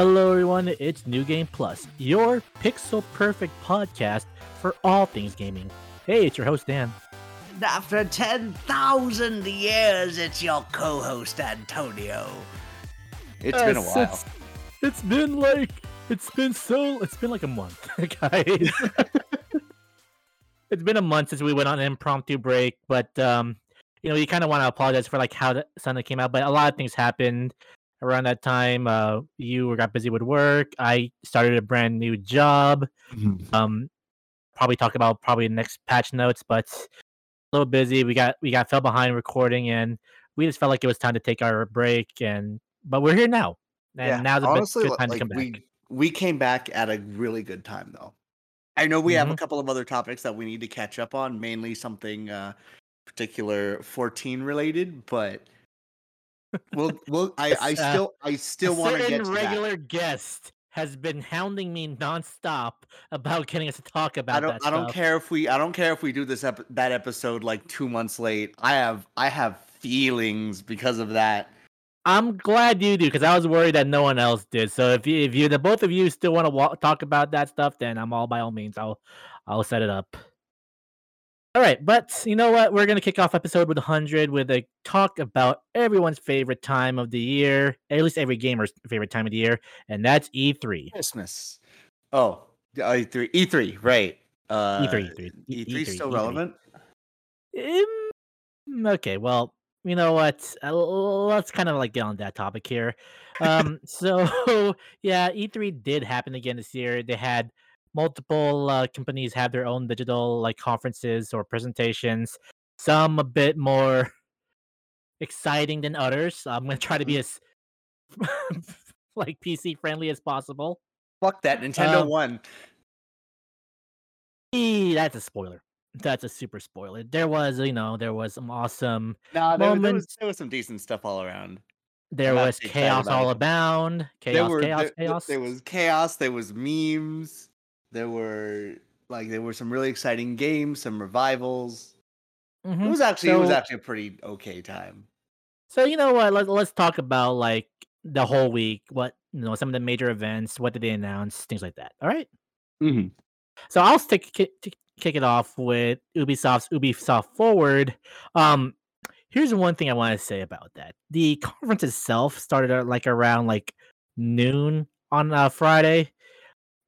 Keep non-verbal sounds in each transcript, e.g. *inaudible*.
Hello, everyone. It's New Game Plus, your pixel perfect podcast for all things gaming. Hey, it's your host, Dan. After 10,000 years, it's your co host, Antonio. It's been a while. It's, it's been like, it's been so, it's been like a month, *laughs* guys. *laughs* it's been a month since we went on an impromptu break, but, um, you know, you kind of want to apologize for like how the Sunday came out, but a lot of things happened around that time. Uh, you got busy with work. I started a brand new job. um probably talk about probably next patch notes but a little busy we got we got fell behind recording and we just felt like it was time to take our break and but we're here now and Yeah, now's a honestly, good time like to come back we we came back at a really good time though. I know we have a Mhm. couple of other topics that we need to catch up on, mainly something uh particular 14 related, but we'll we'll I, I uh, still I still want to get to regular that. guest has been hounding me nonstop about getting us to talk about I don't that I don't care if we I don't care if we do this ep- that episode like 2 months late. I have I have feelings because of that. I'm glad you do because I was worried that no one else did. So if you if you the both of you still want to wa- talk about that stuff, then I'm all by all means I'll I'll set it up. All right, but you know what? We're gonna kick off episode with 100 with a talk about everyone's favorite time of the year, at least every gamer's favorite time of the year, and that's E E3. Christmas. Oh, uh, E3 E3, right. Uh E3, E3, E- E3 's E3, still E3. relevant? Um, okay, well, you know what? Uh, let's kind of like get on that topic here. Um, *laughs* so yeah, E3 did happen again this year. They had multiple uh, companies have their own digital like conferences or presentations. Some a bit more exciting than others. I'm gonna try to be as *laughs* like PC friendly as possible. Fuck that. Nintendo Um, won. Eh, That's a spoiler. That's a super spoiler. There was, you know, there was some awesome Nah, there, there was there was some decent stuff all around. There I'm was chaos all. There Chaos, were chaos, there- chaos. there was chaos. There was memes. There were like there were some really exciting games, some revivals. It Mhm. was actually it was actually a pretty okay time. So you know what? Let's let's talk about like the whole week. What you know, some of the major events. What did they announce? Things like that. All right. Mm-hmm. So I'll stick kick, kick it off with Ubisoft's Ubisoft Forward. Um, here's one thing I want to say about that. The conference itself started at like around like noon on uh, Friday.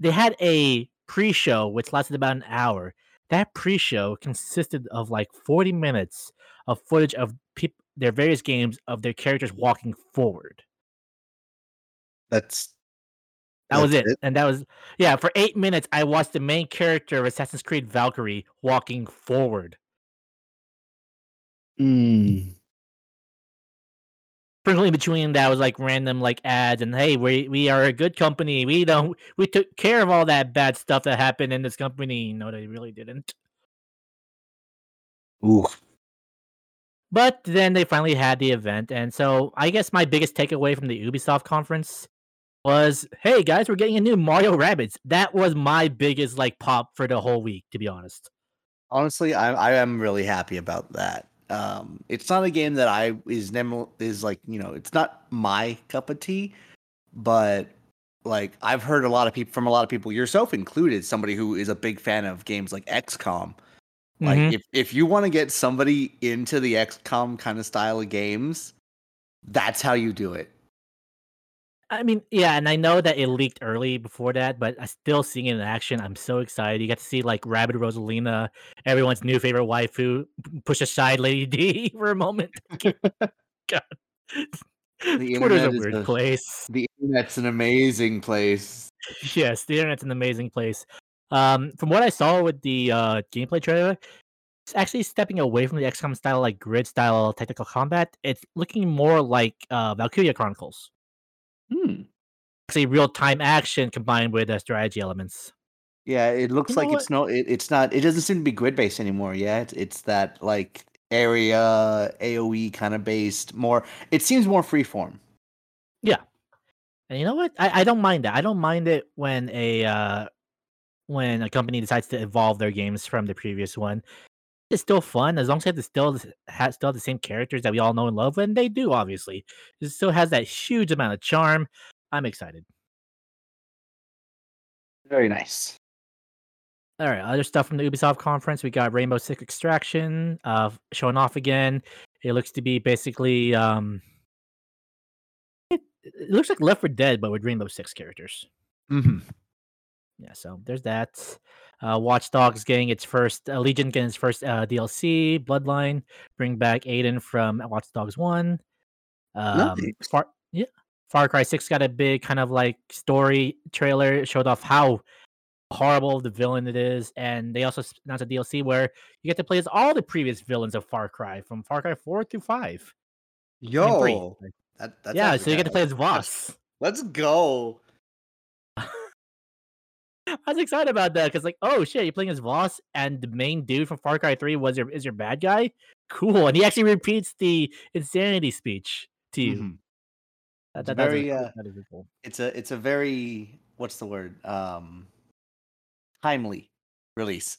They had a pre-show which lasted about an hour. That pre-show consisted of like 40 minutes of footage of peop- their various games of their characters walking forward. That's That was That's it. And that was yeah, for 8 minutes I watched the main character of Assassin's Creed Valkyrie walking forward. Mm. Sprinkled between that was like random like ads and hey, we we are a good company. We don't we took care of all that bad stuff that happened in this company. No, they really didn't. Ooh. But then they finally had the event, and so I guess my biggest takeaway from the Ubisoft conference was, "Hey guys, we're getting a new Mario Rabbids." That was my biggest like pop for the whole week, to be honest. Honestly, I I am really happy about that. Um, it's not a game that I is never is like you know it's not my cup of tea, but like I've heard a lot of people from a lot of people, yourself included, somebody who is a big fan of games like XCOM. Like Mhm. if if you want to get somebody into the XCOM kind of style of games, that's how you do it. I mean, yeah, and I know that it leaked early before that, but I still seeing it in action. I'm so excited. You get to see like Rabbid Rosalina, everyone's new favorite waifu, push aside Lady *laughs* D for a moment. *laughs* God. The *laughs* Twitter's a internet is weird a- place. The internet's an amazing place. yes, the internet's an amazing place. Um, from what I saw with the uh, gameplay trailer, it's actually stepping away from the XCOM style, like grid style tactical combat. It's looking more like uh, Valkyria Chronicles. Hmm. Actually, real time action combined with uh, strategy elements. Yeah, it looks You know like it's no, it, it's not. It doesn't seem to be grid based anymore. Yeah, it's, it's that like area AOE kind of based. More, it seems more freeform. Yeah, and you know what? I, I don't mind that. I don't mind it when a uh, when a company decides to evolve their games from the previous one. It's still fun as long as it still has still have the same characters that we all know and love, and they do. Obviously, it still has that huge amount of charm. I'm excited. Very nice. All right, other stuff from the Ubisoft conference. We got Rainbow Six Extraction uh, showing off again. It looks to be basically um, it, it looks like Left 4 Dead, but with Rainbow Six characters. Mm-hmm. Yeah, so there's that. Uh, Watch Dogs getting its first uh, Legion getting its first uh, DLC. Bloodline bring back Aiden from Watch Dogs One. Um, Nice. Far, yeah, Far Cry Six got a big kind of like story trailer. It showed off how horrible the villain it is, and they also announced a DLC where you get to play as all the previous villains of Far Cry from Far Cry Four through Five. I mean, three. Yo, that, that yeah, so you get to play as. Voss. Let's go. I was excited about that because, like, oh shit, you're playing as Voss, and the main dude from Far Cry Three was your is your bad guy. Cool, and he actually repeats the insanity speech to you. Mhm. That, that, that's very, cool- uh, that is cool. It's a it's a very what's the word? Um, timely release.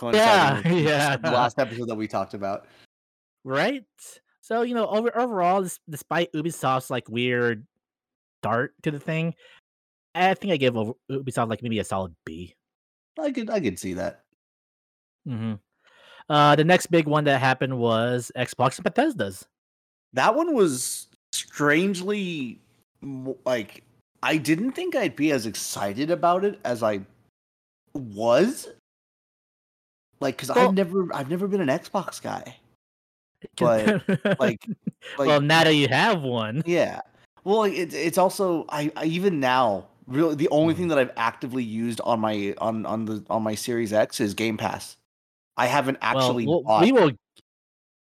Yeah. *laughs* the last episode that we talked about. right? So you know, over overall, this, despite Ubisoft's like weird start to the thing, I think I give over- Ubisoft like maybe a solid B. I could I could see that. Mm-hmm. Uh, the next big one that happened was Xbox and Bethesda's. That one was strangely like I didn't think I'd be as excited about it as I was. Like, cause Well- I've never I've never been an Xbox guy. *laughs* But, Like, like well, now that you have one, Yeah. Well, it's it's also I, I even now really the only thing that I've actively used on my on on the on my Series X is Game Pass. I haven't actually well, bought. we will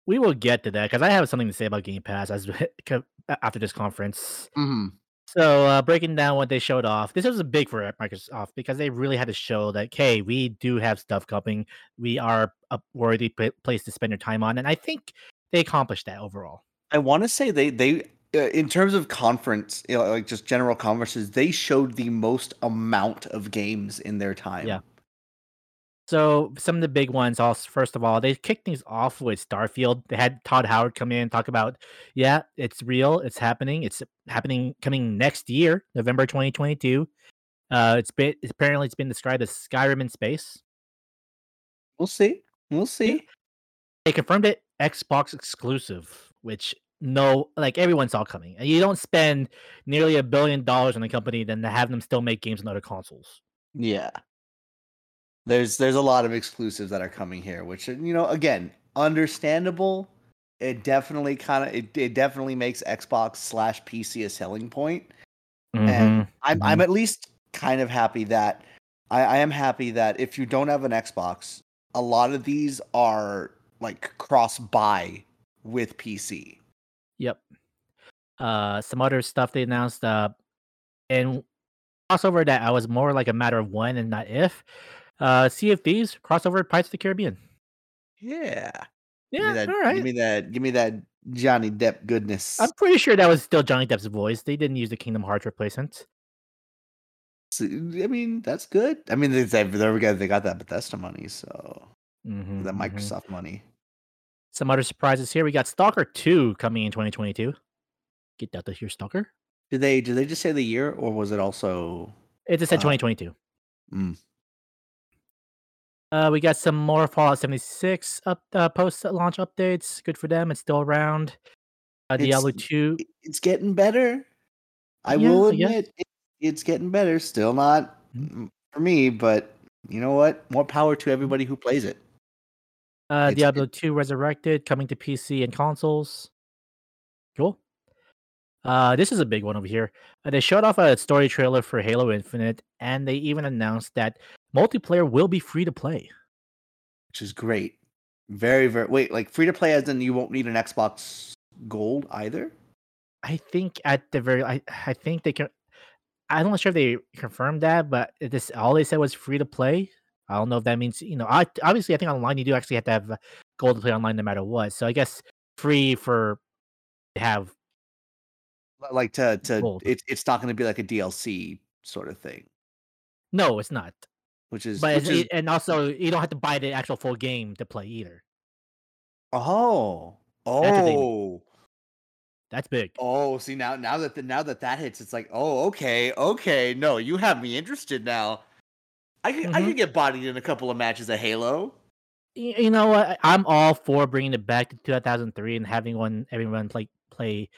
we will get to that because I have something to say about Game Pass as *laughs* after this conference. Mhm. So uh, breaking down what they showed off, this was a big for Microsoft because they really had to show that hey, we do have stuff coming. We are a worthy pla- place to spend your time on, and I think they accomplished that overall. I want to say they they in terms of conference, you know, like just general conferences, they showed the most amount of games in their time. Yeah. So some of the big ones, also first of all, they kicked things off with Starfield. They had Todd Howard come in and talk about, yeah, it's real, it's happening, it's happening coming next year, November 2022. Uh, it's been apparently it's been described as Skyrim in space. We'll see. We'll see. They confirmed it Xbox exclusive, which no, like everyone saw coming. And you don't spend nearly a billion dollars on a company then to have them still make games on other consoles. Yeah. There's there's a lot of exclusives that are coming here, which uh, you know, again, understandable. It definitely kind of it, it definitely makes Xbox slash PC a selling point. And I'm I'm at least kind of happy that I, I am happy that if you don't have an Xbox, a lot of these are like cross buy with PC. Yep. Uh, some other stuff they announced. Uh, and crossover that I was more like a matter of when and not if. Uh, Sea of Thieves crossover Pirates of the Caribbean. Yeah. Yeah, that, all right. Give me that. Give me that Johnny Depp goodness. I'm pretty sure that was still Johnny Depp's voice. They didn't use the Kingdom Hearts replacement. So, I mean, that's good. I mean, they they they got they got that Bethesda money, so Mhm, that mhm. Microsoft money. Some other surprises here. We got Stalker 2 coming in 2022. Get that to hear Stalker. Did they did they just say the year, or was it also? It just said Uh, 2022. mm. Uh, we got some more Fallout 76 up uh, post launch updates. Good for them. It's still around. Uh, It's- Diablo 2. It's getting better. I Yeah, will admit, it, it's getting better. Still not Mhm. mm, for me, but you know what? More power to everybody who plays it. Uh, It's- Diablo 2 Resurrected coming to PC and consoles. Cool. Uh, this is a big one over here. Uh, they showed off a story trailer for Halo Infinite, and they even announced that multiplayer will be free to play. which is great. Very, very. Wait, like free to play, as in you won't need an Xbox Gold either. I think at the very, I, I think they can. I'm not sure if they confirmed that, but it this all they said was free to play. I don't know if that means you know. I obviously I think online you do actually have to have gold to play online no matter what. So I guess free for to have Like to to Gold. it's it's not going to be like a DLC sort of thing, no, it's not. which is But which is and also you don't have to buy the actual full game to play either. oh That's what they mean. oh That's big. Oh, see now now that the, now that that hits, it's like, oh, okay, okay. No, you have me interested now. I could I Mhm. could get bodied in a couple of matches of Halo. Y- You know what? I'm all for bringing it back to 2003 and having one everyone play play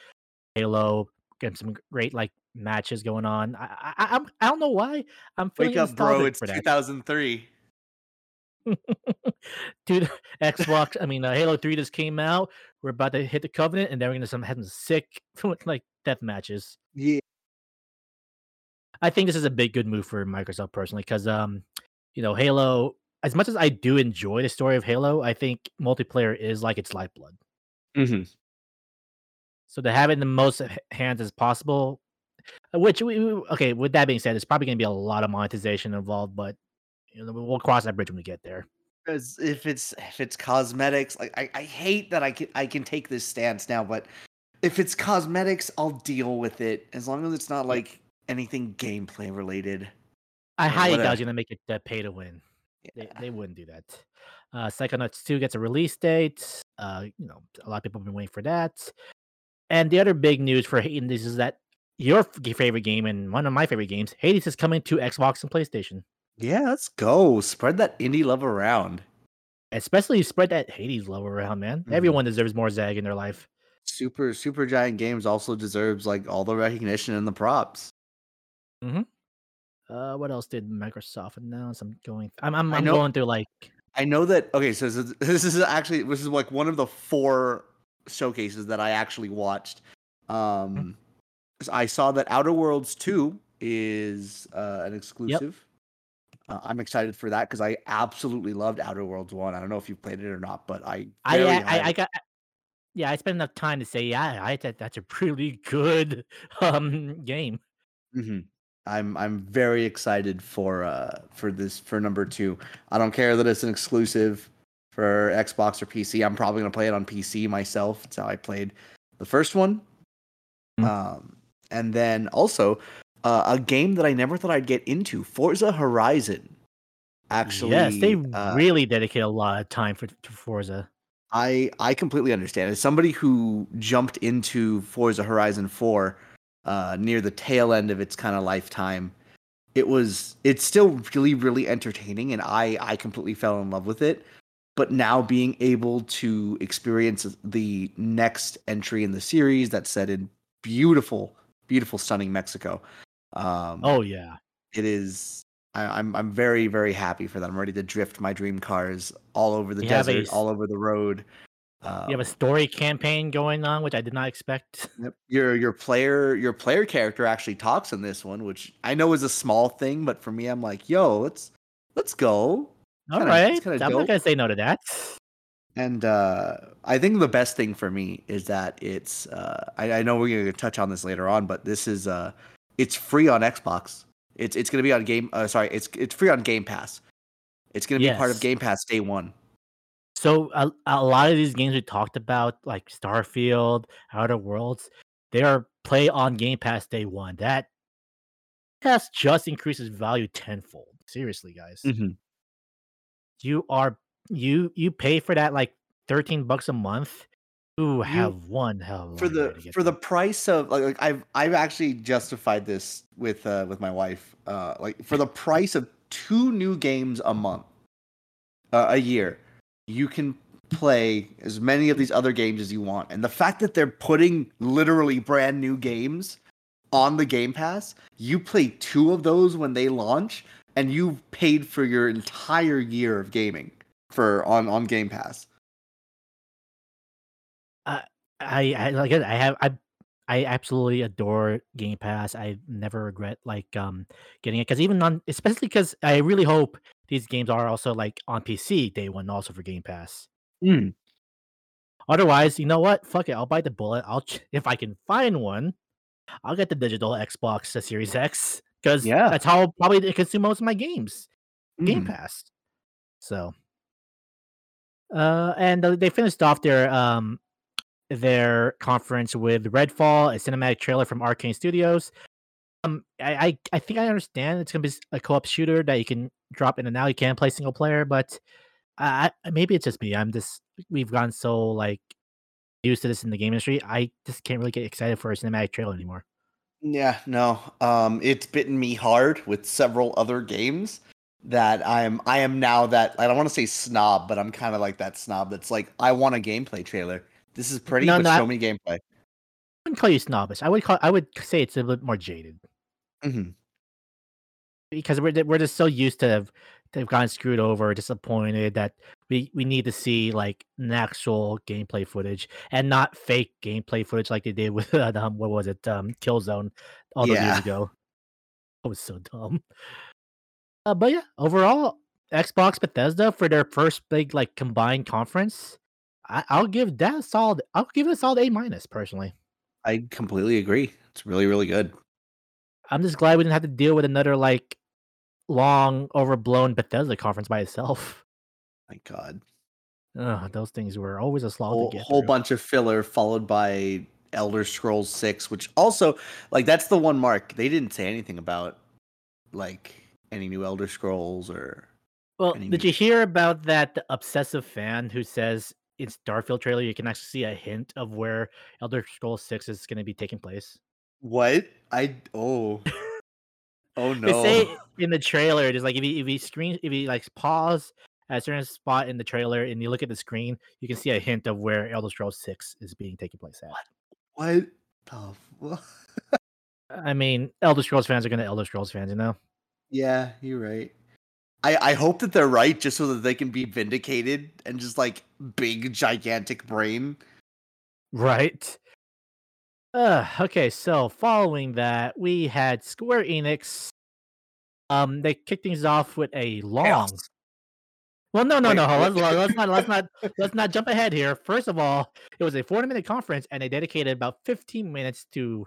Halo, getting some great like matches going on. I I, I I'm I don't know why I'm feeling Wake up, bro! It's for that. 2003. *laughs* Dude, Xbox. I mean, uh, Halo Three just came out. We're about to hit the Covenant, and then we're gonna some have some sick *laughs* like death matches. Yeah. I think this is a big good move for Microsoft personally, because um, you know, Halo. As much as I do enjoy the story of Halo, I think multiplayer is like its lifeblood. Mm-hmm. So to have it in the most hands as possible, which we, we- okay. With that being said, there's probably gonna be a lot of monetization involved, but you know, we'll cross that bridge when we get there. Because if it's if it's cosmetics, like I, I hate that I can I can take this stance now, but if it's cosmetics, I'll deal with it as long as it's not like anything gameplay related. I highly doubt you're gonna make it uh, pay to win. They, Yeah. they wouldn't do that. Uh, Psychonauts 2 gets a release date. Uh, you know, a lot of people have been waiting for that. And the other big news for Hades is that your favorite game and one of my favorite games, Hades, is coming to Xbox and PlayStation. Yeah, let's go. Spread that indie love around. Especially spread that Hades love around, man. Mhm. Everyone deserves more Zag in their life. Super Super Giant Games also deserves like all the recognition and the props. Uh, what else did Microsoft announce? I'm going. I'm I'm, I'm know- going through like I know that. Okay, so this is- *laughs* this is actually this is like one of the four showcases that I actually watched. Um, so I saw that Outer Worlds Two is uh, an exclusive. Uh, I'm excited for that because I absolutely loved Outer Worlds One. I don't know if you played it or not, but I I, I, I I got yeah, I spent enough time to say yeah, I think that's a pretty *laughs* good um game. Mhm. I'm I'm very excited for uh for this for number two. I don't care that it's an exclusive for Xbox or PC. I'm probably gonna play it on PC myself. It's how I played the first one. Mm. Um, and then also uh, a game that I never thought I'd get into, Forza Horizon. Actually, yes, they uh, really dedicate a lot of time for to Forza. I I completely understand. As somebody who jumped into Forza Horizon 4 uh, near the tail end of its kind of lifetime, it was it's still really really entertaining, and I I completely fell in love with it. But now being able to experience the next entry in the series that's set in beautiful, beautiful, stunning Mexico. Um, Oh yeah, it is. I, I'm I'm very very happy for that. I'm ready to drift my dream cars all over the You have a desert, all over the road. You have Um, a story campaign going on, which I did not expect. Your your player your player character actually talks in this one, which I know is a small thing, but for me, I'm like, yo, let's let's go. All kinda- right, I'm dope. not gonna say no to that. And uh, I think the best thing for me is that it's. Uh, I, I know we're gonna touch on this later on, but this is. Uh, it's free on Xbox. It's it's gonna be on game. Uh, sorry, it's it's free on Game Pass. It's gonna be part of Game Pass day one. So a, a lot of these games we talked about, like Starfield, Outer Worlds, they are play on Game Pass day one. That has just increases value tenfold. Seriously, guys, Mhm. you are you you pay for that like thirteen bucks a month. You have one hell for the for the price of like, like I've I've actually justified this with uh with my wife uh like for the price of two new games a month uh, a year you can play as many of these other games as you want and the fact that they're putting literally brand new games on the game pass you play two of those when they launch and you've paid for your entire year of gaming for on on game pass uh, I, I like. I have I I absolutely adore Game Pass. I never regret like um getting it because even on especially because I really hope these games are also like on PC day one also for Game Pass. Mm. Otherwise, you know what? Fuck it. I'll bite the bullet. I'll ch- *laughs* if I can find one, I'll get the digital Xbox uh, Series X because Yeah. that's how I'll probably consume most of my games. Game Mhm. Pass. So, uh, and uh, they finished off their um their conference with Redfall, a cinematic trailer from Arkane Studios. Um, I I, I think I understand it's gonna be a co-op shooter that you can drop in and out. You can play single player, but I, maybe it's just me. I'm just we've gone so like used to this in the game industry, I just can't really get excited for a cinematic trailer anymore. Yeah, no. Um, it's bitten me hard with several other games that I'm I am now that I don't want to say snob, but I'm kind of like that snob that's like I want a gameplay trailer. This is pretty, No, but no, I- show me gameplay. I wouldn't call you snobbish. I would call I would say it's a bit more jaded hmm because we're we're just so used to have they've gotten screwed over, disappointed that we we need to see like an actual gameplay footage and not fake gameplay footage like they did with *laughs* uh, um, what was it um Killzone all those Yeah. years ago. That was so dumb. Uh, but yeah, overall, Xbox Bethesda for their first big like combined conference, I, I'll give that a solid. I'll give it a solid A minus personally. I completely agree. It's really, really good. I'm just glad we didn't have to deal with another like long overblown Bethesda conference by itself. My God, Ugh, those things were always a slog whole, to get A whole through. bunch of filler followed by Elder Scrolls Six, which also like that's the one mark they didn't say anything about, like any new Elder Scrolls or Well, did new- you hear about that obsessive fan who says in Starfield trailer you can actually see a hint of where Elder Scrolls Six is going to be taking place? what I oh *laughs* oh no! They say in the trailer, just like if you if you screen if you like pause at a certain spot in the trailer and you look at the screen, you can see a hint of where Elder Scrolls Six is being taken place at. what the fu- *laughs* I mean, Elder Scrolls fans are gonna Elder Scrolls fans, you know. Yeah, you're right. I, I hope that they're right just so that they can be vindicated and just like big gigantic brain. Right. Uh, okay, so following that, we had Square Enix. Um, they kicked things off with a long. Chaos. Well, no, no, Wait, no. what? Let's, let's not let's not *laughs* let's not jump ahead here. First of all, it was a 40 minute conference, and they dedicated about 15 minutes to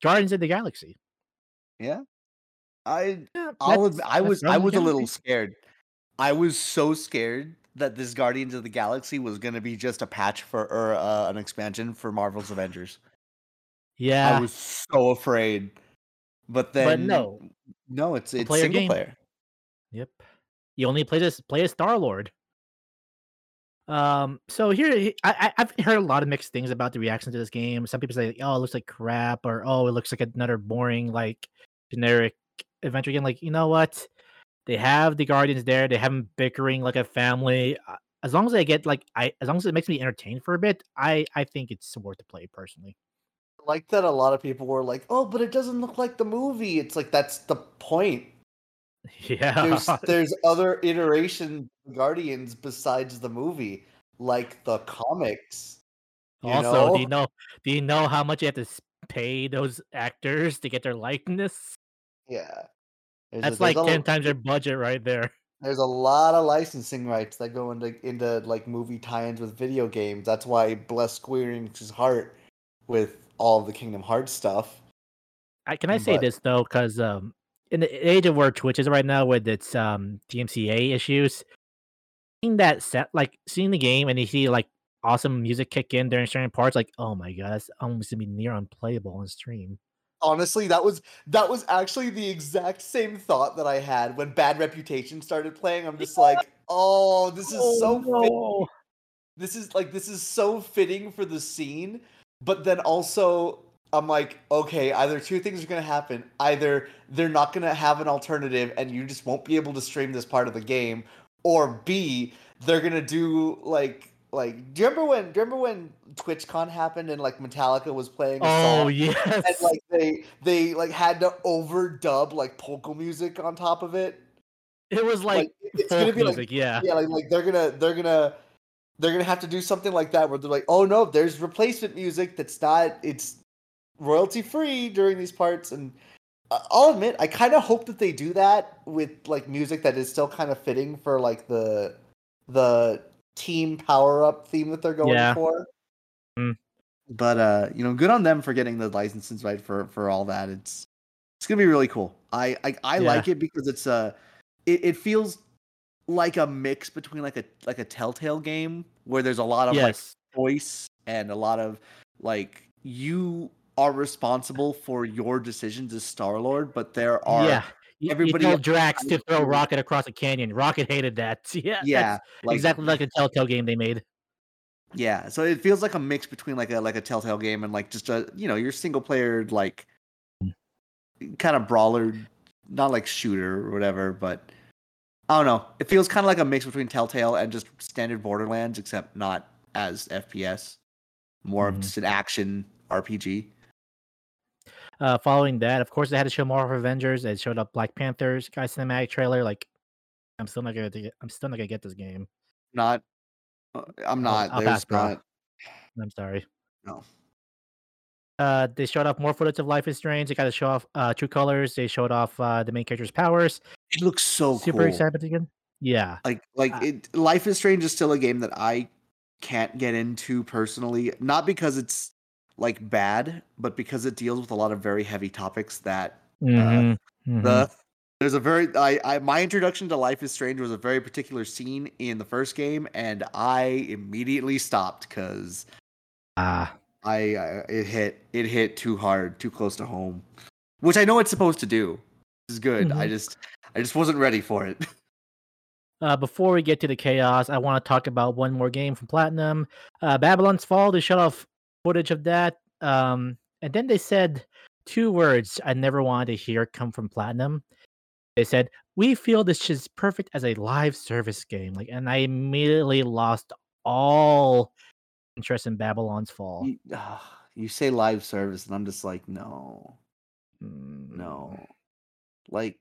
Guardians of the Galaxy. Yeah. I Yeah, I'll admit, I was I was a little scared. I was so scared that this Guardians of the Galaxy was going to be just a patch for or uh, an expansion for Marvel's Avengers. Yeah, I was so afraid. But then But no. No, it's it's single game. player. Yep. You only play this play as Star Lord. Um. So here, I, I I've heard a lot of mixed things about the reaction to this game. Some people say, "Oh, it looks like crap," or "Oh, it looks like another boring, like generic adventure game." Like, you know what? They have the Guardians there. They have them bickering like a family. Uh, As long as I get like, I as long as it makes me entertained for a bit, I I think it's worth to play personally. Like that a lot of people were like, "Oh, but it doesn't look like the movie." It's like that's the point. *laughs* Yeah. there's *laughs* there's other iterations Guardians besides the movie, like the comics. You also, know? do you know do you know how much you have to pay those actors to get their *laughs* likeness? yeah, There's a- That's like a- ten times their budget right there. *laughs* There's a lot of licensing rights that go into into like movie tie-ins with video games. That's why bless Square Enix's heart with all the Kingdom Hearts stuff. I, can I say But- this though? Because um, in the age of where Twitch is right now with its um DMCA issues, seeing that set like seeing the game and you see like awesome music kick in during certain parts, like oh my god, that's almost gonna be near unplayable on stream. Honestly, that was that was actually the exact same thought that I had when Bad Reputation started playing. I'm just like, *laughs* oh, this is oh, so fit- this is like this is so fitting for the scene but then also i'm like okay either two things are going to happen. Either they're not going to have an alternative and you just won't be able to stream this part of the game or b they're going to do like like do you remember when do you remember when twitchcon happened and like metallica was playing a Oh song yes. and like they they like had to overdub like polka music on top of it it was like, it's folk gonna be like yeah. yeah, like, like they're gonna they're gonna they're gonna have to do something like that where they're like, oh no, there's replacement music that's not it's royalty free during these parts, and uh, I'll admit I kind of hope that they do that with like music that is still kind of fitting for like the the team power up theme that they're going Yeah. for. Mm. But uh, you know, good on them for getting the licenses right for for all that. It's it's gonna be really cool. I I, I Yeah. like it because it's uh it, it feels like a mix between like a like a Telltale game where there's a lot of like yes. choice and a lot of like you are responsible for your decisions as Star Lord, but there are yeah. Everybody you told Drax to throw Rocket across a canyon. Rocket hated that. *laughs* Yeah. yeah, like exactly like a Telltale game they made. Yeah, so it feels like a mix between like a like a Telltale game and like just a you know your single player like kind of brawler, not like shooter or whatever, but I don't know. It feels kind of like a mix between Telltale and just standard Borderlands, except not as FPS, more of Mhm. just an action RPG. Uh, following that, of course, they had to show more of Avengers. They showed up Black Panthers guy cinematic trailer. Like, I'm still not gonna get. I'm still not gonna get this game. Not, uh, I'm I'll- not. I'll pass, not. I'm sorry. No. Uh, they showed off more footage of Life is Strange. They got to show off uh, True Colors. They showed off uh, the main character's powers. It looks so Super cool. excited again. Yeah. Like like Uh, it, Life is Strange is still a game that I can't get into personally, not because it's like bad, but because it deals with a lot of very heavy topics that Mhm, mhm. the there's a very I, I my introduction to Life is Strange was a very particular scene in the first game, and I immediately stopped because ah. I, I it hit it hit too hard, too close to home, which I know it's supposed to do. This is good. I Mhm. just I just wasn't ready for it. *laughs* Uh, before we get to the chaos, I want to talk about one more game from Platinum, uh, Babylon's Fall. They shut off footage of that, um, and then they said two words I never wanted to hear come from Platinum. They said, "We feel this is perfect as a live service game." Like, and I immediately lost all interest in Babylon's Fall. you, ah, you say live service, and I'm just like, no. Mm, No. Like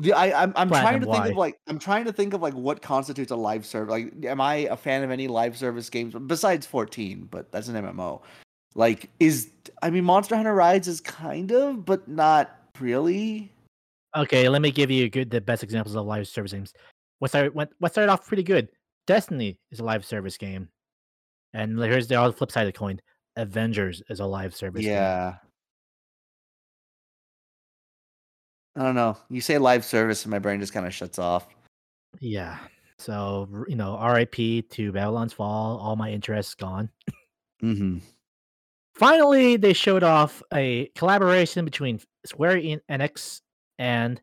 yeah, I, I'm I'm trying to think of like I'm trying to think of like what constitutes a live service. Like, am I a fan of any live service games besides 14? But that's an MMO. Like, is I mean, Monster Hunter Rise is kind of, but not really. Okay, let me give you a good, the best examples of live service games. What started, what, what started off pretty good? Destiny is a live service game, and here's the other flip side of the coin. Avengers is a live service game. I don't know. You say live service, and my brain just kind of shuts off. Yeah. So you know, R.I.P. to Babylon's Fall. All my interests gone. Mm-hmm. Finally, they showed off a collaboration between Square Enix and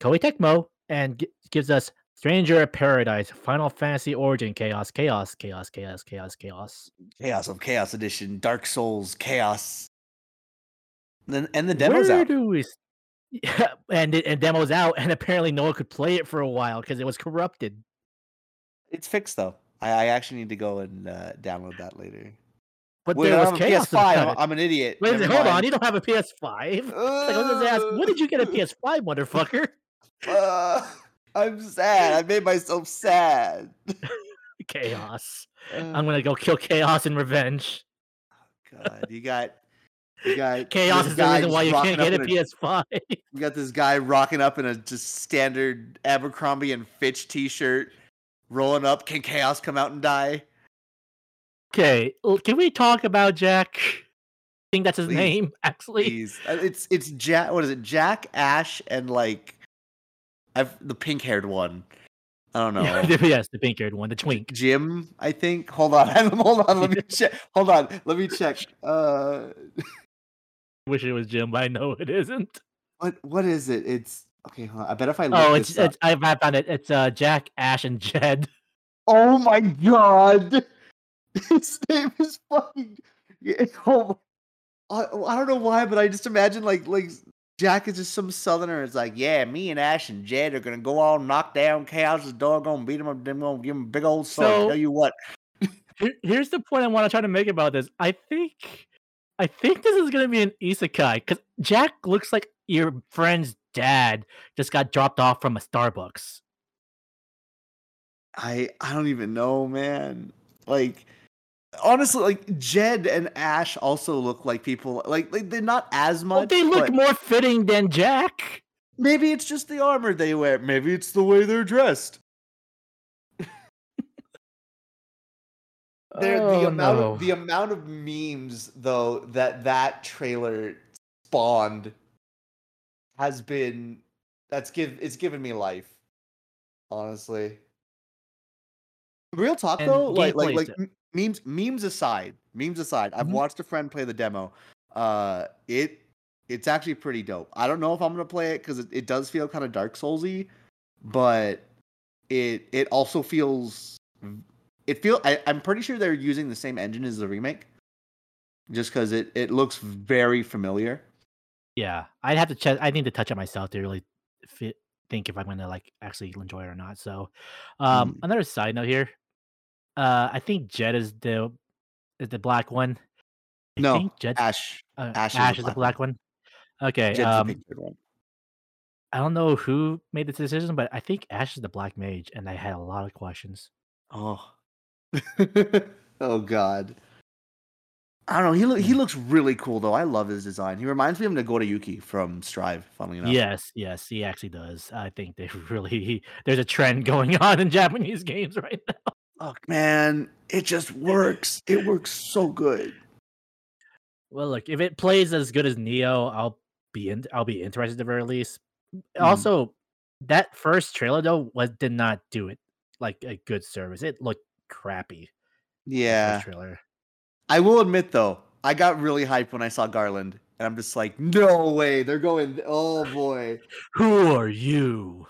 Koei Tecmo, and gi- gives us Stranger of Paradise, Final Fantasy Origin, Chaos, Chaos, Chaos, Chaos, Chaos, Chaos. Chaos of Chaos Edition, Dark Souls, Chaos. Then and the demo's Where out. do we? Yeah, and it, and demo's out, and apparently no one could play it for a while because it was corrupted. It's fixed though. I, I actually need to go and uh, download that later. But Wait, there was chaos. PS5. I'm. An idiot. Wait, hold on, you don't have a PS5. *laughs* Like, I was gonna ask, when did you get a *laughs* Uh, PS5, motherfucker? uh, I'm sad. I made myself sad. *laughs* Chaos. Uh, I'm gonna go kill Chaos in revenge. Oh god, you got got *laughs* Chaos is the guy reason why you can't get a in PS5. *laughs* You got this guy rocking up in a just standard Abercrombie and Fitch T-shirt, rolling up. Can Chaos come out and die? okay, can we talk about Jack? I think that's his Please, name, *laughs* actually. Please, Uh, it's it's Jack. What is it? Jack, Ash, and like, I've the pink-haired one. I don't know. Yes, the pink haired one, the twink. Jim, I think. Hold on, hold on. Let me check. Hold on, let me check. Uh, Wish it was Jim, but I know it isn't. what what is it? It's okay. Hold on. I bet if I Oh, it's it's I found it. It's uh Jack, Ash, and Jed. *laughs* Oh my god! *laughs* His name is fucking. Oh, I, I don't know why, but I just imagine like like Jack is just some southerner. It's like, yeah, me and Ash and Jed are gonna go all knock down Chaos's door, gonna beat him up, then gonna give him a big old sword. So- Tell you what, Here- Here's the point I want to try to make about this. I think, I think this is gonna be an isekai because Jack looks like your friend's dad just got dropped off from a Starbucks. I I don't even know, man. Like honestly, like Jed and Ash also look like people. Like, like they're not as much. Well, they look more fitting than Jack. maybe it's just the armor they wear. Maybe it's the way they're dressed. There, Oh, the amount no. of the amount of memes though that that trailer spawned has been that's give it's given me life. Honestly, real talk And though, like like like it. memes memes aside, memes aside, I've Mhm. watched a friend play the demo. Uh, it it's actually pretty dope. I don't know if I'm gonna play it because it, it does feel kind of Dark Soulsy, but it it also feels it feel I, I'm pretty sure they're using the same engine as the remake, just because it it looks very familiar. Yeah, I'd have to check. I need to touch it myself to really fit, think if I'm gonna like actually enjoy it or not. So, um, Mm. another side note here. Uh, I think Jed is the is the black one. I No, think Jed's Ash, uh, Ash Ash, is is the black black one. Okay. Jed's um, one. I don't know who made this decision, but I think Ash is the black mage, and I had a lot of questions. Oh, *laughs* oh God. I don't know. He look, he looks really cool though. I love his design. He reminds me of Nagoriyuki from Strive. Funnily enough. Yes, yes, he actually does. I think they *laughs* really there's a trend going *laughs* on in Japanese games right now. Fuck, man, it just works. It works so good. Well, look, if it plays as good as Nioh, I'll be in, I'll be interested at the very least. Mhm. Also, that first trailer though was did not do it like a good service. It looked crappy. Yeah. trailer. I will admit though, I got really hyped when I saw Garland, and I'm just like, no way, they're going. Oh boy. *laughs* Who are you?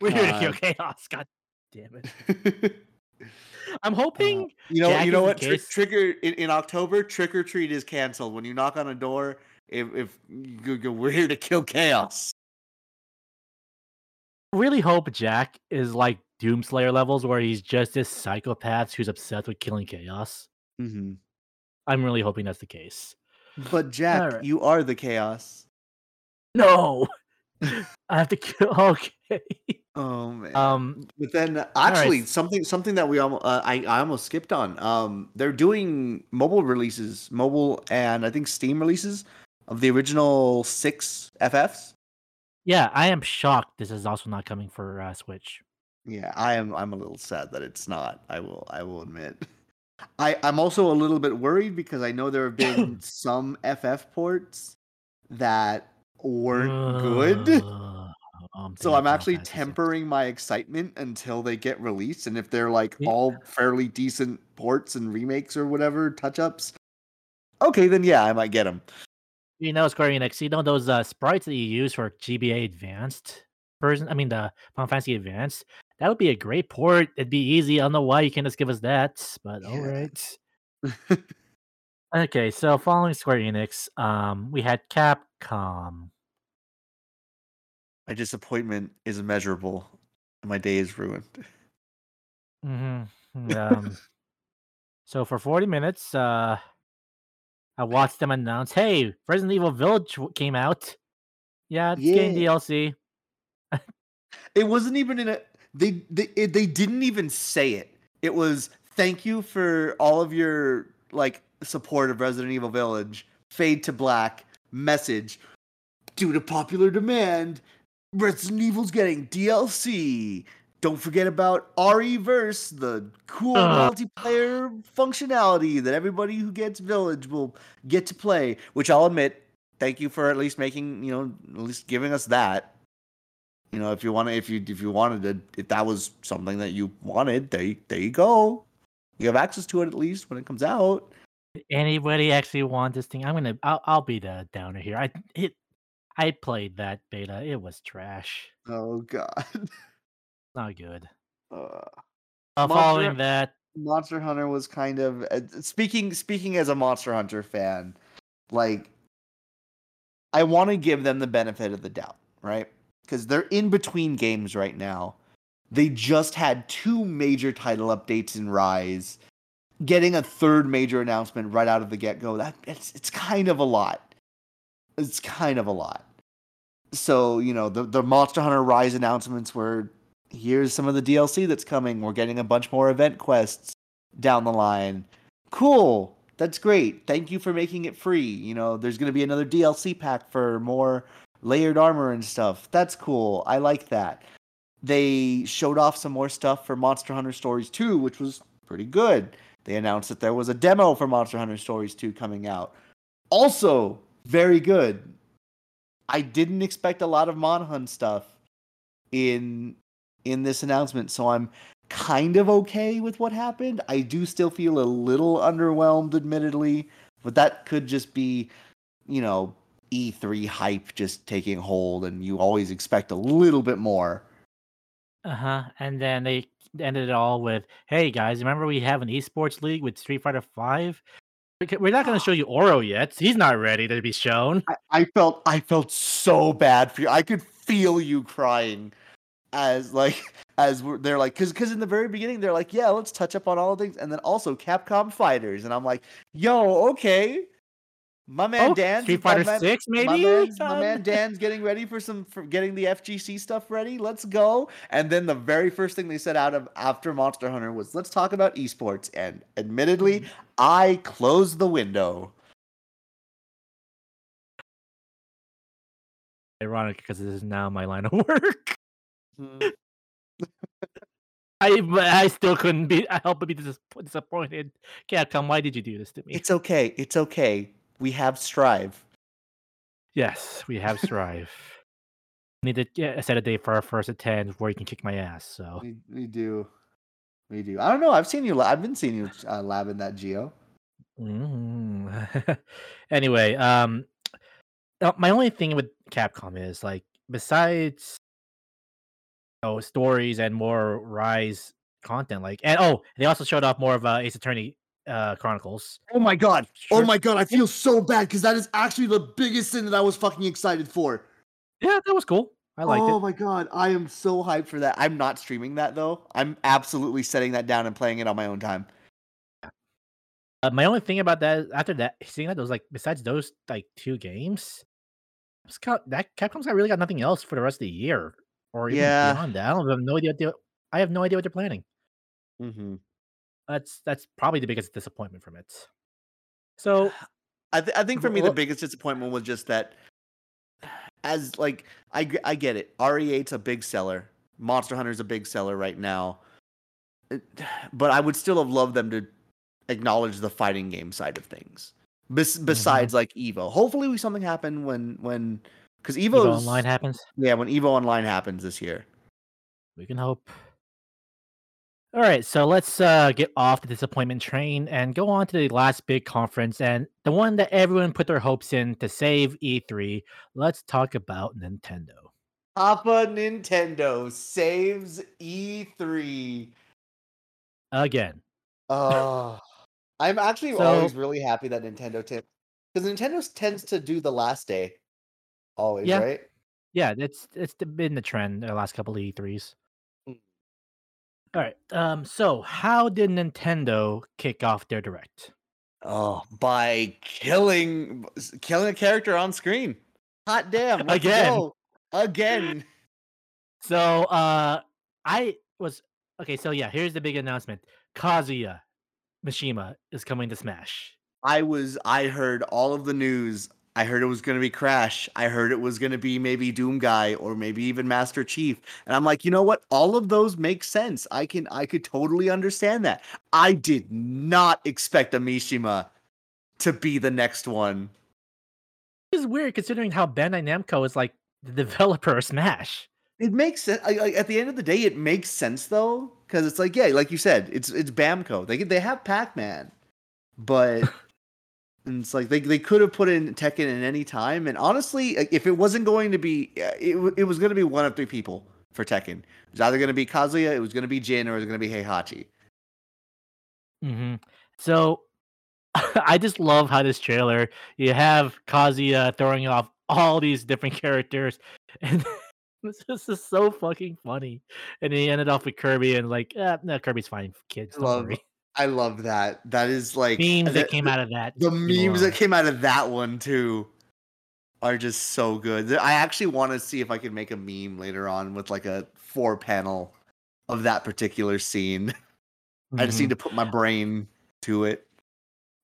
We're here to kill chaos. God damn it! *laughs* I'm uh, hoping you know, Jack you know what? case- trigger in, in October, trick or treat is canceled. When you knock on a door, if if you go, we're here to kill chaos. really hope Jack is like Doomslayer levels where he's just this psychopath who's obsessed with killing chaos. Mm-hmm. I'm really hoping that's the case. But Jack, Alright. you are the chaos. No, *laughs* I have to kill. *laughs* Okay. Oh man. Um. But then, actually, right. something something that we almost uh, I I almost skipped on. Um, they're doing mobile releases, mobile and I think Steam releases of the original six FFs. Yeah, I am shocked. This is also not coming for uh, Switch. Yeah, I am. I'm a little sad that it's not. I will. I will admit. I I'm also a little bit worried because I know there have been *coughs* some FF ports that weren't good. I'm So I'm actually tempering my excitement until they get released, and if they're like Yeah. all fairly decent ports and remakes or whatever, touch ups, okay, then yeah, I might get them. You know, Square Enix, you know those uh, sprites that you use for GBA Advanced version? I mean, the Final Fantasy Advanced? That would be a great port. It'd be easy. I don't know why you can't just give us that, but all Yeah. right. *laughs* Okay, so following Square Enix, um, we had Capcom. My disappointment is immeasurable, and my day is ruined. Mm-hmm. Um, *laughs* so for 40 minutes, uh, I watched them announce, "Hey, Resident Evil Village came out. Yeah, it's getting Yeah. DLC." It wasn't even in a. They they it, they didn't even say it. It was thank you for all of your like support of Resident Evil Village. Fade to black message. Due to popular demand, Resident Evil's getting DLC. Don't forget about RE-verse, the cool Ugh. multiplayer functionality that everybody who gets Village will get to play. Which I'll admit, thank you for at least making you know at least giving us that. You know, if you want to, if you if you wanted to, if that was something that you wanted, there you, there you go. You have access to it at least when it comes out. Anybody actually want this thing? I'm gonna. I'll, I'll be the downer here. I it. I played that beta. It was trash. Oh God. *laughs* Not good. Uh, Uh, following that, Monster Hunter was kind of uh, speaking speaking as a Monster Hunter fan, like I want to give them the benefit of the doubt, right? Because they're in between games right now. They just had two major title updates in Rise. Getting a third major announcement right out of the get go, that it's it's kind of a lot. It's kind of a lot. So, you know, the, the Monster Hunter Rise announcements were here's some of the DLC that's coming. We're getting a bunch more event quests down the line. Cool. That's great. Thank you for making it free. You know, there's going to be another DLC pack for more layered armor and stuff. That's cool. I like that. They showed off some more stuff for Monster Hunter Stories 2, which was pretty good. They announced that there was a demo for Monster Hunter Stories 2 coming out. Also, very good. I didn't expect a lot of Monhunt stuff in in this announcement, so I'm kind of okay with what happened. I do still feel a little underwhelmed, admittedly, but that could just be, you know, E3 hype just taking hold, and you always expect a little bit more. uh huh, and then they ended it all with, "Hey guys, remember we have an esports league with Street Fighter Five? We're not going to show you Oro yet. He's not ready to be shown." I, I felt I felt so bad for you. I could feel you crying as like as we're, they're like because because in the very beginning they're like yeah let's touch up on all the things and then also Capcom fighters and I'm like yo okay my man Oh, Dan Street Fighter Six, maybe. my man, my man Dan's getting ready for some for getting the FGC stuff ready. Let's go. And then the very first thing they said out of after Monster Hunter was let's talk about esports. And admittedly, Mm-hmm. I closed the window. Ironic because this is now my line of *laughs* work. Mhm. I I still couldn't be help but be dis- disappointed. Capcom, why did you do this to me? It's okay. It's okay. We have Strive. Yes, we have Strive. Need to set a date for our first attend where you can kick my ass. So We, we do. We do. I don't know. I've seen you. I've been seeing you uh, lab in that Gio. Mm. *laughs* anyway, um, uh, my only thing with Capcom is like besides you know, stories and more Rise content, like and oh, they also showed off more of uh, Ace Attorney uh, Chronicles. Oh my god. Oh my god. I feel so bad because that is actually the biggest thing that I was fucking excited for. Yeah, that was cool. I liked oh it. my god, I am so hyped for that. I'm not streaming that though. I'm absolutely setting that down and playing it on my own time. Uh, my only thing about that after that seeing that was like besides those like two games, that Capcom's got really got nothing else for the rest of the year or even Yeah. beyond that. I don't have no idea. What they, I have no idea what they're planning. Mm-hmm. That's that's probably the biggest disappointment from it. *sighs* So I, th- I think for me the biggest disappointment was just that, as like I I get it, RE8's a big seller, Monster Hunter's a big seller right now, *sighs* but I would still have loved them to acknowledge the fighting game side of things. Bes- mm-hmm. besides like Evo, hopefully we something happen when when because Evo Evo Online happens. yeah when Evo Online happens this year. We can hope. All right, so let's uh, get off the disappointment train and go on to the last big conference and the one that everyone put their hopes in to save E3. Let's talk about Nintendo. Papa Nintendo saves E3. Again. Oh, I'm actually So- always really happy that Nintendo tip because Nintendo tends to do the last day, always, Yeah. right? Yeah, it's it's been the trend the last couple of E3s. All right. Um. So, how did Nintendo kick off their direct? Oh, by killing killing a character on screen. Hot *laughs* damn! Again. go. again. *laughs* So, uh, I was okay. So yeah, here's the big announcement: Kazuya Mishima is coming to Smash. I was I heard all of the news. I heard it was going to be Crash. I heard it was going to be maybe Doom Guy or maybe even Master Chief. And I'm like, you know what? All of those make sense. I can I could totally understand that. I did not expect a Mishima to be the next one. It's weird considering how Bandai Namco is like the *laughs* developer of Smash. It makes sense. I, I, at the end of the day, it makes sense though, because it's like, yeah, like you said, it's it's Bamco. They they have Pac Man, but *laughs* and it's like they they could have put in Tekken at any time. And honestly, if it wasn't going to be, it it was going to be one of three people for Tekken. It was either going to be Kazuya, it was going to be Jin, or it was going to be Heihachi. hmm So, *laughs* I just love how this trailer you have Kazuya throwing off all these different *laughs* characters, and *laughs* this is so fucking funny. And he ended off with Kirby, and like, eh, no, Kirby's fine, kids. Don't Love worry. I love that. That is like Memes the- that came out of that. the memes that came out of that one too are just so good. I actually want to see if I can make a meme later on with like a four panel of that particular scene. I just need mm-hmm. to put my brain to it.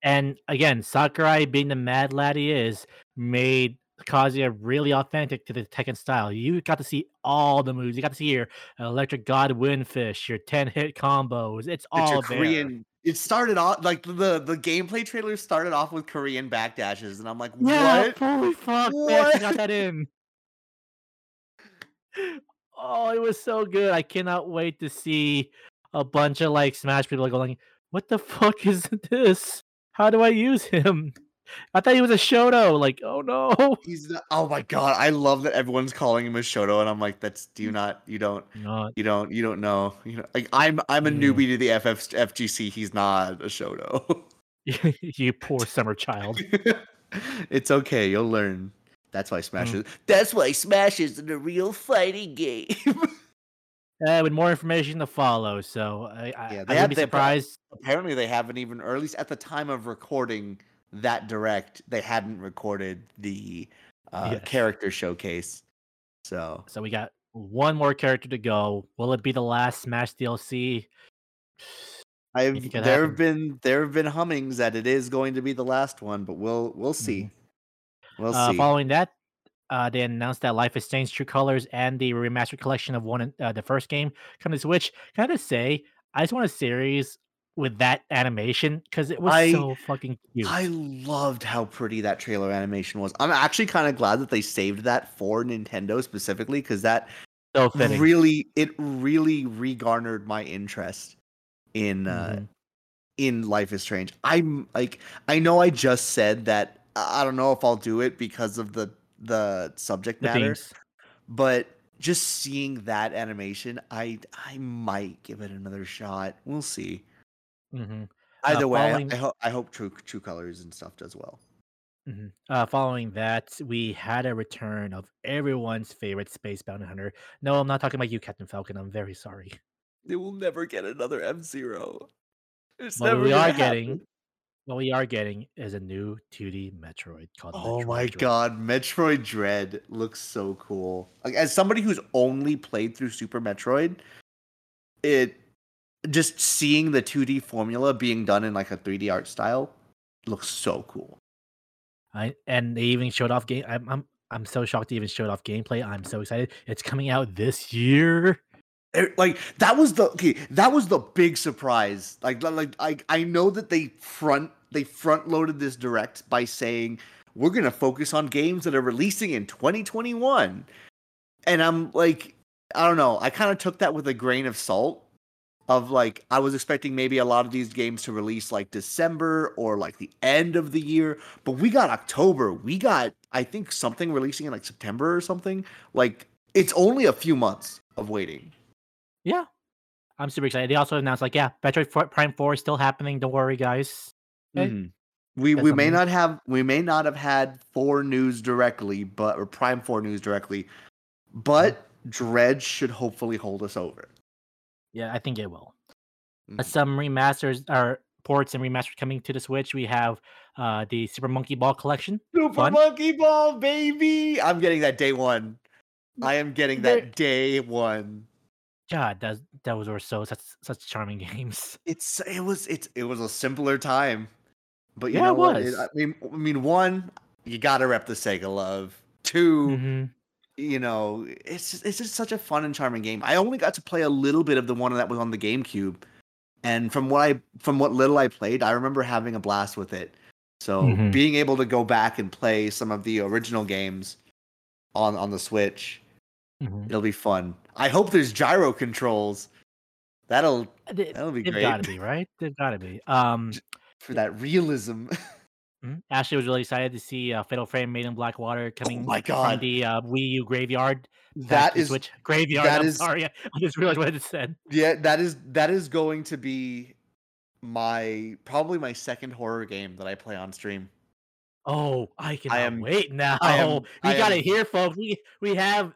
And again, Sakurai, being the mad lad he is, made Kazuya really authentic to the Tekken style. You got to see all the moves. You got to see your electric god windfish, your 10 hit combos. It's It's all there. Korean. It started off like the the gameplay trailer started off with Korean backdashes, and I'm like, Yeah, what? holy fuck, they actually got that in. *laughs* Oh, it was so good. I cannot wait to see a bunch of like Smash people going, what the fuck *laughs* is this? How do I use him? I thought he was a Shoto. Like, oh no. *laughs* He's not, oh my god, I love that everyone's calling him a Shoto, and I'm like, that's do you not you don't Not you don't you don't know you know like I'm I'm a Yeah. newbie to the FF FGC. He's not a Shoto. *laughs* you poor *laughs* summer child. it's okay, you'll learn. That's why Smash Mm. is. That's why Smash isn't a real fighting game. Uh, with more information to follow, so I, Yeah, I would be they surprised. Apparently, they haven't even, or at least at the time of recording that direct, they hadn't recorded the uh, Yes. character showcase. So So we got one more character to go. Will it be the last Smash DLC? I've there happen. have been there have been hummings that it is going to be the last one, but we'll we'll see. We'll Uh, see. following that, uh, they announced that Life is Strange True Colors and the remastered collection of one uh, the first game come to Switch. Can I just say, I just want a series with that animation because it was I- so fucking cute. I loved how pretty that trailer animation was. I'm actually kind of glad that they saved that for Nintendo specifically because that so really it really regarnered my interest in uh Mhm. in Life is Strange. I'm like I know I just said that I don't know if I'll do it because of the the subject The matter, but just seeing that animation, I I might give it another shot. We'll see. Mhm. Either way, I- following- I, hope I hope True True Colors and stuff does well. Mhm. Uh, following that, we had a return of everyone's favorite Space Bounty Hunter. No, I'm not talking about you, Captain Falcon. I'm very sorry. They will never get another F Zero. It's What never we are happen. getting, what we are getting, is a new 2D Metroid called. Oh Metroid my Dread. god, Metroid Dread looks so cool. Like as somebody who's only played through Super Metroid, it just seeing the 2D formula being done in like a 3D art style looks so cool. I and they even showed off game. I'm I'm I'm so shocked they even showed off gameplay. I'm so excited. It's coming out this year. It- like that was the okay, that was the big surprise. Like like I I know that they front they front loaded this direct by saying we're going to focus on games that are releasing in 2021. And I'm like I don't know, I kind of took that with a grain of salt of like I was expecting maybe a lot of these games to release like December or like the end of the year, but we got October. We got I think something releasing in like September or something. Like it's only a few months of waiting. Yeah, I'm super excited. They also announced like, yeah, Metroid Prime Four is still happening. Don't worry, guys. Okay. Mhm. We That's we may not have we may not have had four news directly, but or Prime Four news directly, but Dread should hopefully hold us over. Yeah, I think it will. Mhm. Some remasters or ports and remasters coming to the Switch. We have uh the Super Monkey Ball collection. Super Fun. Monkey Ball, baby! I'm getting that day one. I am getting that day one. God, that those were so such such charming *laughs* games. It's it was it's it was a simpler time, but you Yeah, it know what? was. I mean, I mean, one, you gotta rep the Sega love. 2 Mhm. You know, it's just, it's just such a fun and charming game. I only got to play a little bit of the one that was on the GameCube, and from what I from what little I played, I remember having a blast with it. So Mhm. being able to go back and play some of the original games on on the Switch, Mhm. it'll be fun. I hope there's gyro controls. That'll that'll be they've great got to be right. They've got to be. Um, *laughs* for that realism. *laughs* mhm. Ashley was really excited to see uh, Fatal Frame Made in Blackwater coming Oh my from the uh, Wii U graveyard. That is to Switch graveyard. that I'm is- sorry, *laughs* I just realized what I just said. yeah, that is that is going to be my probably my second horror game that I play on stream. Oh, I cannot am- wait now. I am- *laughs* we I got am- it here, folks. We we have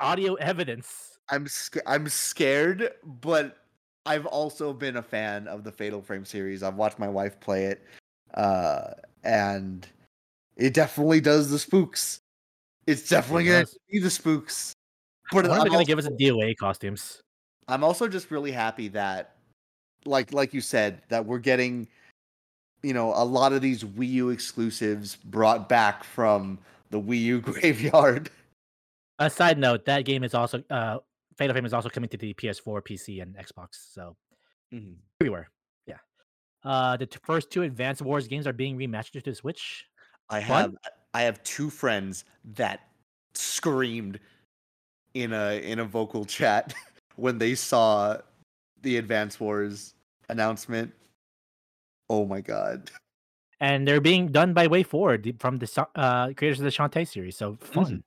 audio evidence. I'm sc- I'm scared, but I've also been a fan of the Fatal Frame series. I've watched my wife play it, uh, and it definitely does the spooks. It's definitely It gonna does. be the spooks. But But when are I'm they gonna also, give us a DOA costumes? I'm also just really happy that, like like you said, that we're getting, you know, a lot of these Wii U exclusives brought back from the Wii U *laughs* graveyard. A side note: that game is also uh, Fatal Frame is also coming to the PS4, PC, and Xbox. So everywhere. Uh, the t- first two Advance Wars games are being remastered to Switch. I Fun? have I have two friends that screamed in a in a vocal chat *laughs* when they saw the Advance Wars announcement. Oh my god. and they're being done by WayForward from the uh, creators of the Shantae series. So fun.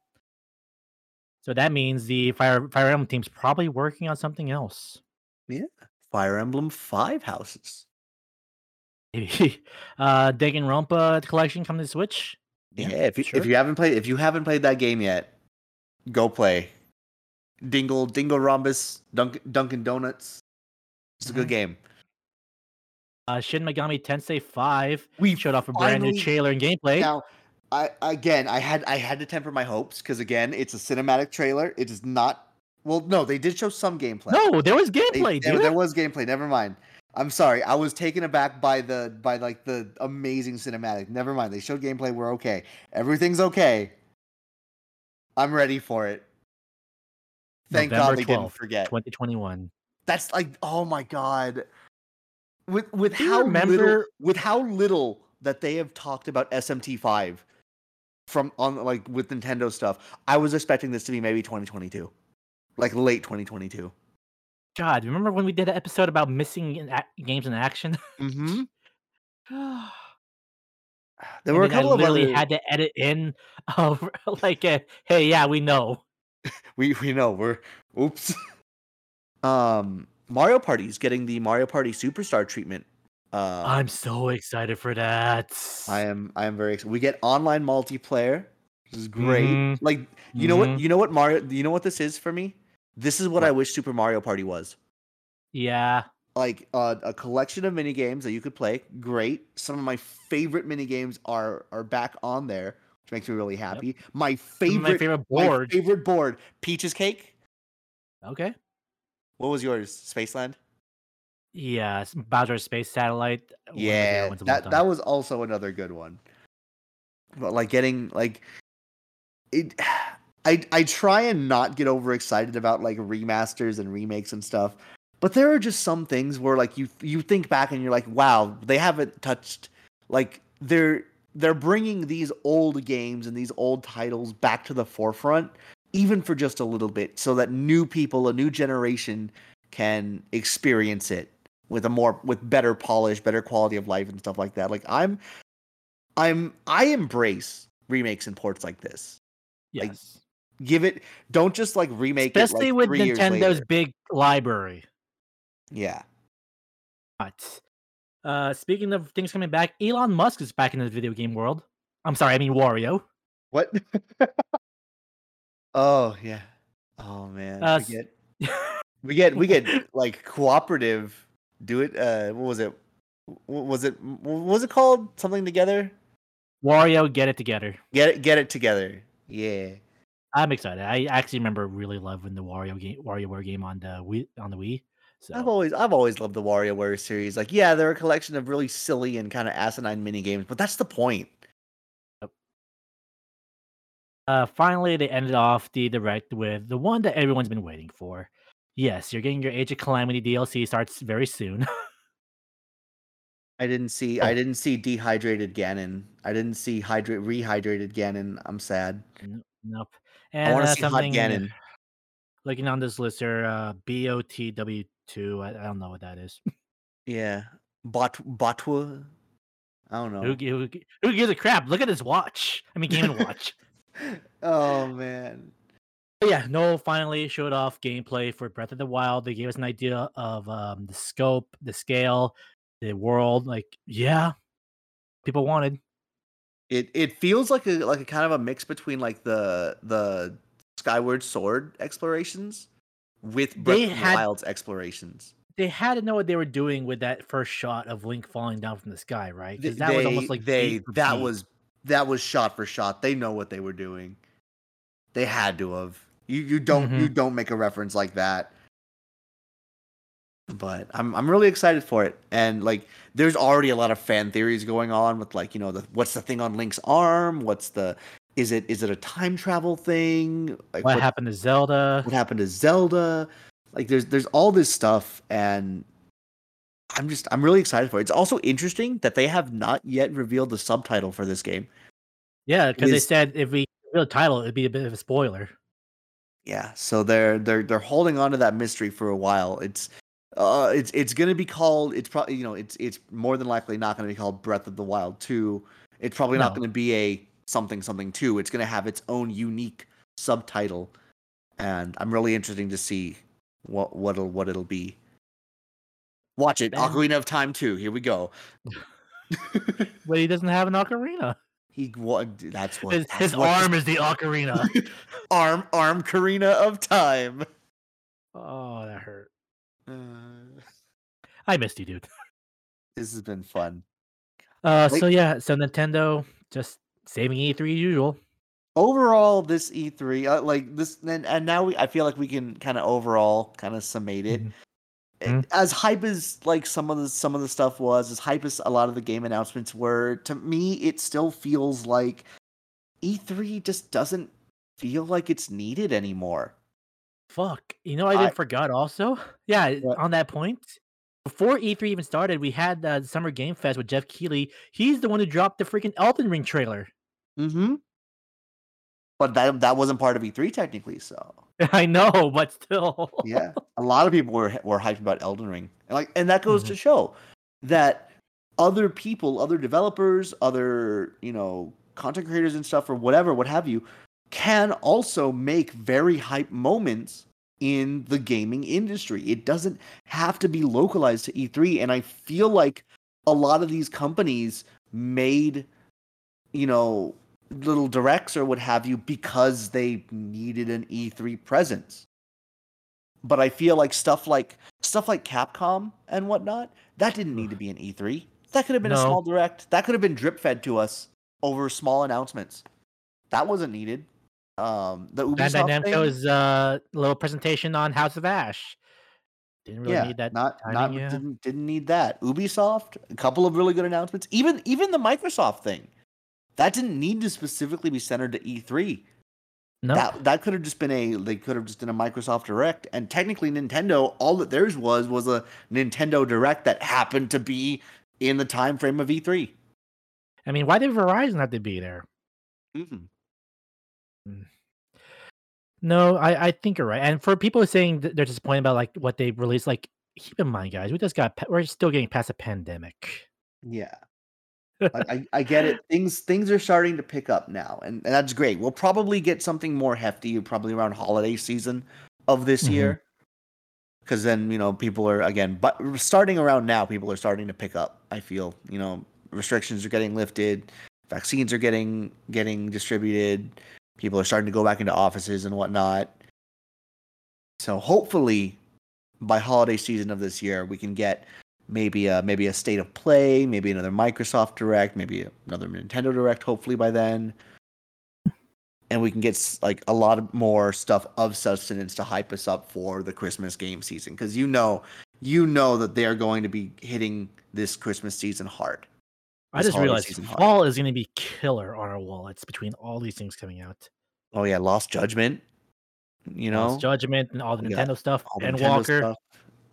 So that means the Fire Fire Emblem team's probably working on something else. Yeah, Fire Emblem Five Houses. Maybe *laughs* uh, Danganronpa collection coming to Switch. Yeah, Yeah, if you sure. if you haven't played if you haven't played that game yet, go play. Dingle Dingle Rhombus Dunkin' Dunkin' Donuts. It's a good Mhm. game. Uh, Shin Megami Tensei Five We showed off a brand new trailer and gameplay. Now, I again, I had I had to temper my hopes because again, it's a cinematic trailer. It is not. Well, no, they did show some gameplay. no, there was They- gameplay, there, there was gameplay. Never mind. I'm sorry. I was taken aback by the by like the amazing cinematic. Never mind. They showed gameplay. We're okay. Everything's okay. I'm ready for it. Thank God November they didn't forget. 2021. That's like oh my god. With with how little with how little that they have talked about SMT5 from on like with Nintendo stuff, I was expecting this to be maybe 2022. Like late 2022. God, remember when we did an episode about missing in ac- games in action? Mm-hmm. *sighs* there were a couple of literally other, had to edit in *laughs* of like, a, hey, yeah, we know. we we know we're oops. *laughs* um Mario Party's getting the Mario Party Superstar treatment. Uh I'm so excited for that. I am I am very excited. We get online multiplayer. This is great. Mhm. Like you know what Mhm. you know what Mario you know what this is for me? This is what I wish Super Mario Party was. Yeah, Like uh, a collection of mini games that you could play. Great. Some of my favorite mini games are are back on there, which makes me really happy. My favorite my favorite my board. favorite board, Peaches Cake. Okay. What was yours? Spaceland? Yeah, s- Bowser Space Satellite. one of my favorite Yeah, ones of all that that was also another good one. But like getting like it, I I try and not get overexcited about like remasters and remakes and stuff. But there are just some things where like you you think back and you're like, wow, they haven't touched like they're they're bringing these old games and these old titles back to the forefront even for just a little bit so that new people a new generation can experience it with a more with better polish better quality of life and stuff like that like i'm i'm i embrace remakes and ports like this yes. Give it don't just like remake Especially it like with three years Nintendo's big library. yeah. But uh, speaking of things coming back, Elon Musk is back in the video game world. I'm sorry, I mean Wario. what? *laughs* Oh yeah. Oh man. Uh, we get *laughs* we get we get like cooperative do it uh what was it? What was it what was it called? Something together? Wario, get it together. get it get it together. Yeah I'm excited. I actually remember really loving the Wario game, WarioWare game on the Wii. On the Wii. So I've always I've always loved the WarioWare series. Like, yeah, they're a collection of really silly and kind of asinine mini games, but that's the point. uh, finally, they ended off the direct with the one that everyone's been waiting for. Yes, you're getting your Age of Calamity DLC starts very soon. I didn't see I Oh. didn't see dehydrated Ganon. I didn't see hydrate rehydrated Ganon. I'm sad. nope. I want to uh, see hot something Ganon. looking on this list here, uh, BOTW2. I, I don't know what that is. Yeah, Bot Botwa. I don't know. gi- who, who gives a crap? Look at his watch. I mean, Game and Watch. *laughs* oh man. But yeah, Noel finally showed off gameplay for Breath of the Wild. They gave us an idea of um, the scope, the scale, the world. Like, yeah, people wanted. It it feels like a like a kind of a mix between like the the Skyward Sword explorations with Breath They of the had- Wild's explorations. They had to know what they were doing with that first shot of Link falling down from the sky, right? Because that was almost like they that was that was shot for shot. They know what they were doing. They had to have. You you don't you Mhm. don't make a reference like that. But I'm I'm really excited for it. And like there's already a lot of fan theories going on with like, you know, the what's the thing on Link's arm? What's the is it is it a time travel thing? Like what happened to Zelda. what happened to Zelda. Like there's there's all this stuff and I'm just I'm really excited for it. It's also interesting that they have not yet revealed the subtitle for this game. Yeah, because they said if we real title, it'd be a bit of a spoiler. Yeah, so they're they're they're holding on to that mystery for a while. It's Uh, it's it's gonna be called. It's probably you know it's it's more than likely not gonna be called Breath of the Wild two. It's probably not gonna be a something something two. It's gonna have its own unique subtitle, and I'm really interested to see what what'll what it'll be. Watch it, Ben- Ocarina of Time two. Here we go. *laughs* But he doesn't have an ocarina. he what? That's what. His, that's his what arm is the ocarina. *laughs* arm arm Karina of Time. oh, that hurt. Uh, *laughs* I missed you, dude. *laughs* this has been fun. Uh, Wait. so yeah, so Nintendo just saving E3 as usual. overall this e3 uh, like this and, and now we i feel like we can kind of overall kind of summate it Mhm. Eh, Mhm. as hype as like some of the some of the stuff was as hype as a lot of the game announcements were to me it still feels like e3 just doesn't feel like it's needed anymore Fuck. You know, I I- forgot also. *laughs* Yeah, What? on that point, before E3 even started, we had uh, the Summer Game Fest with Geoff Keighley. He's the one who dropped the freaking Elden Ring trailer. mm-hmm but that that wasn't part of e3 technically so *laughs* I know, but still. yeah a lot of people were were hyped about elden ring and like and that goes Mhm. to show that other people other developers other you know content creators and stuff or whatever what have you can also make very hype moments in the gaming industry it doesn't have to be localized to e3 and i feel like a lot of these companies made you know little directs or what have you because they needed an E3 presence. But I feel like stuff like stuff like Capcom and whatnot, that didn't need to be an E3. That could have been a small direct. That could have been drip fed to us over small announcements. That wasn't needed. Um the Bandai Ubisoft thing, Namco's uh, little presentation on House of Ash. Didn't really yeah, need that. not not didn't didn't need that. Ubisoft, a couple of really good announcements. Even even the Microsoft thing. That didn't need to specifically be centered to E E3. no, That that could have just been a they could have just done a Microsoft Direct and technically Nintendo all that theirs was was a Nintendo Direct that happened to be in the time frame of E E3. I mean, why did Verizon have to be there? Mhm. No, I, I think you're right. And for people saying that they're disappointed about like what they released, like keep in mind, guys, we just got we're still getting past a pandemic. Yeah. *laughs* Like, I, I get it. Things things are starting to pick up now, and, and that's great. We'll probably get something more hefty, probably around holiday season of this Mhm. year, because then you know people are again. But starting around now, people are starting to pick up. I feel you know restrictions are getting lifted, vaccines are getting getting distributed. People are starting to go back into offices and whatnot. So hopefully, by holiday season of this year, we can get maybe a maybe a state of play, maybe another Microsoft Direct, maybe another Nintendo Direct. Hopefully by then, and we can get like a lot more stuff of substance to hype us up for the Christmas game season. Because you know, you know that they are going to be hitting this Christmas season hard. I just realized fall is going to be killer on our wallets between all these things coming out. Oh yeah, Lost Judgment. You know, Lost Judgment and all the Nintendo stuff, and Nintendo Walker. stuff.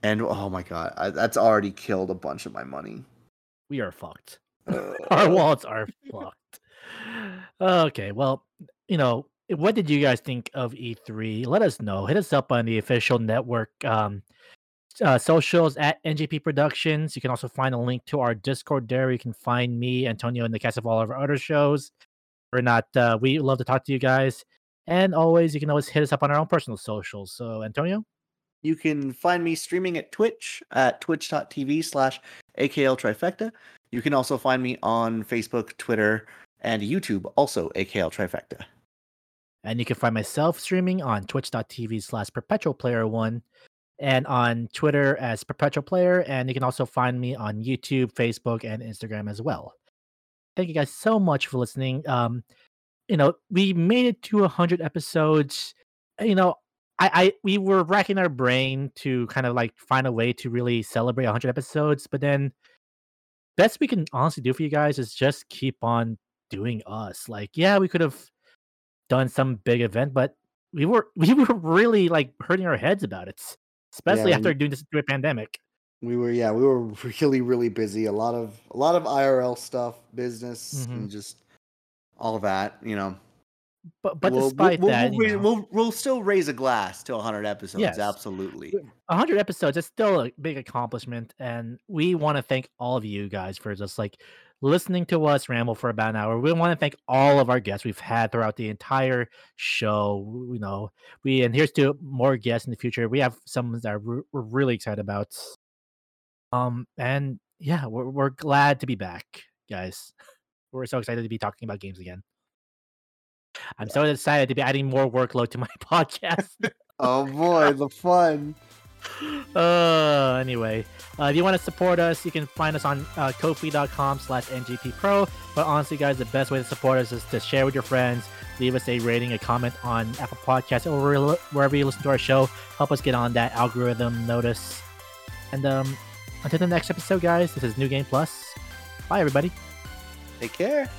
And oh my god, I, that's already killed a bunch of my money. We are fucked. Uh, *laughs* Our wallets are fucked. Okay, well, you know, what did you guys think of E3? Let us know. Hit us up on the official network um, uh, socials at NGP Productions. You can also find a link to our Discord there. You can find me, Antonio, and the cast of all of our other shows. We're not. Uh, we love to talk to you guys, and always you can always hit us up on our own personal socials. So, Antonio, You can find me streaming at Twitch at twitch.tv slash AKL Trifecta. You can also find me on Facebook, Twitter, and YouTube, also AKL Trifecta. And you can find myself streaming on twitch.tv slash perpetual player one and on Twitter as perpetual player. And you can also find me on YouTube, Facebook, and Instagram as well. Thank you guys so much for listening. Um, you know, we made it to hundred episodes. You know, I, I we were racking our brain to kind of like find a way to really celebrate hundred episodes, but then best we can honestly do for you guys is just keep on doing us. Like, yeah, we could have done some big event, but we were *laughs* we were really like hurting our heads about it, especially Yeah, after we- doing this through a pandemic. We were yeah, we were *laughs* really really busy. A lot of a lot of IRL stuff, business, Mhm. and just all of that. You know, but but we'll, despite we'll, that, we'll, we'll, we'll still raise a glass to 100 episodes. Yes. Absolutely. 100 episodes is still a big accomplishment and we want to thank all of you guys for just like listening to us ramble for about an hour. We want to thank all of our guests we've had throughout the entire show you know. We and here's to more guests in the future. We have some that we're, we're really excited about. Um and yeah we're, we're glad to be back guys. We're so excited to be talking about games again. I'm so excited to be adding more workload to my *laughs* podcast. *laughs* Oh boy, the fun. Uh anyway uh, if you want to support us you can find us on uh, kofi.com slash ngppro but honestly guys the best way to support us is to share with your friends leave us a rating a comment on apple Podcasts or wherever you listen to our show. Help us get on that algorithm notice. And um until the next episode guys this is new game plus. Bye everybody. Take care.